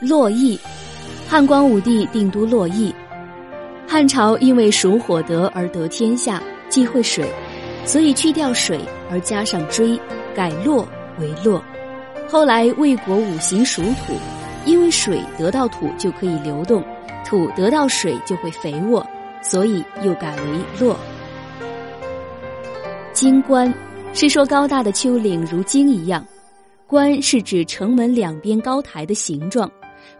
洛邑，汉光武帝定都洛邑。汉朝因为属火得而得天下，忌讳水，所以去掉水而加上追，改洛为洛。后来魏国五行属土，因为水得到土就可以流动，土得到水就会肥沃，所以又改为洛。京关是说高大的丘陵如京一样，关是指城门两边高台的形状。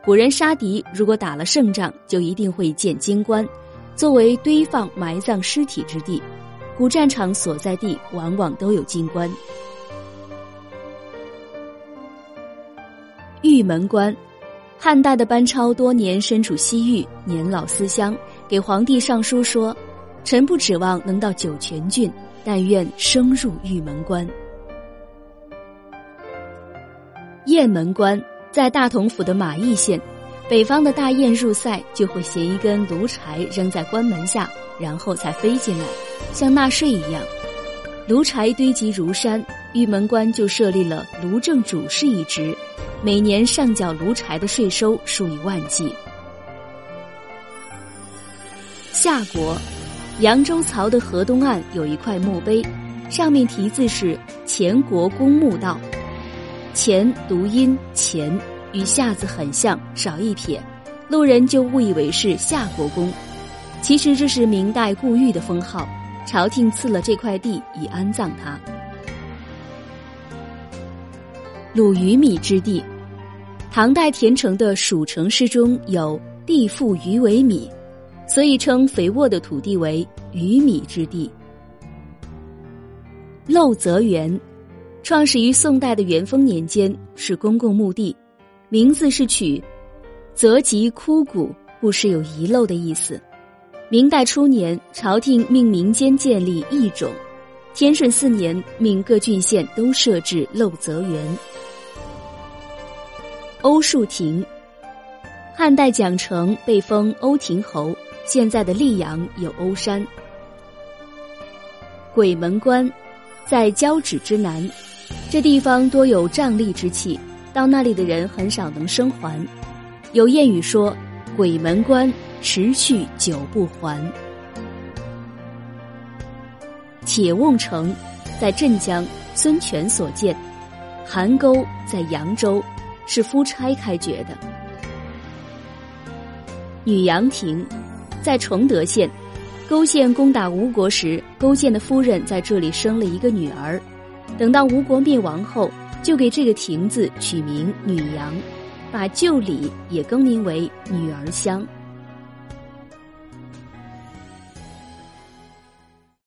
古人杀敌，如果打了胜仗，就一定会建京关，作为堆放埋葬尸体之地。古战场所在地往往都有京关。玉门关，汉代的班超多年身处西域，年老思乡，给皇帝上书说：“臣不指望能到酒泉郡，但愿升入玉门关。”雁门关。在大同府的马邑县，北方的大雁入塞就会携一根炉柴扔在关门下，然后才飞进来，像纳税一样。炉柴堆积如山，玉门关就设立了炉正主事一职，每年上缴炉柴的税收数以万计。夏国，扬州曹的河东岸有一块墓碑，上面题字是“前国公墓道”。钱读音钱，与夏字很像，少一撇，路人就误以为是夏国公。其实这是明代顾玉的封号，朝廷赐了这块地以安葬他。鲁鱼米之地，唐代田成的《蜀城诗》中有“地富鱼为米”，所以称肥沃的土地为鱼米之地。漏泽园。创始于宋代的元丰年间，是公共墓地，名字是取“泽及枯骨”，不时有遗漏的意思。明代初年，朝廷命民间建立义冢，天顺四年，命各郡县都设置漏泽园。欧树亭，汉代蒋成被封欧亭侯，现在的溧阳有欧山。鬼门关，在交趾之南。这地方多有瘴疠之气，到那里的人很少能生还。有谚语说：“鬼门关，迟去久不还。”铁瓮城在镇江，孙权所建。邗沟在扬州，是夫差开掘的。女阳亭在崇德县，勾践攻打吴国时，勾践的夫人在这里生了一个女儿。等到吴国灭亡后，就给这个亭子取名女阳，把旧里也更名为女儿乡。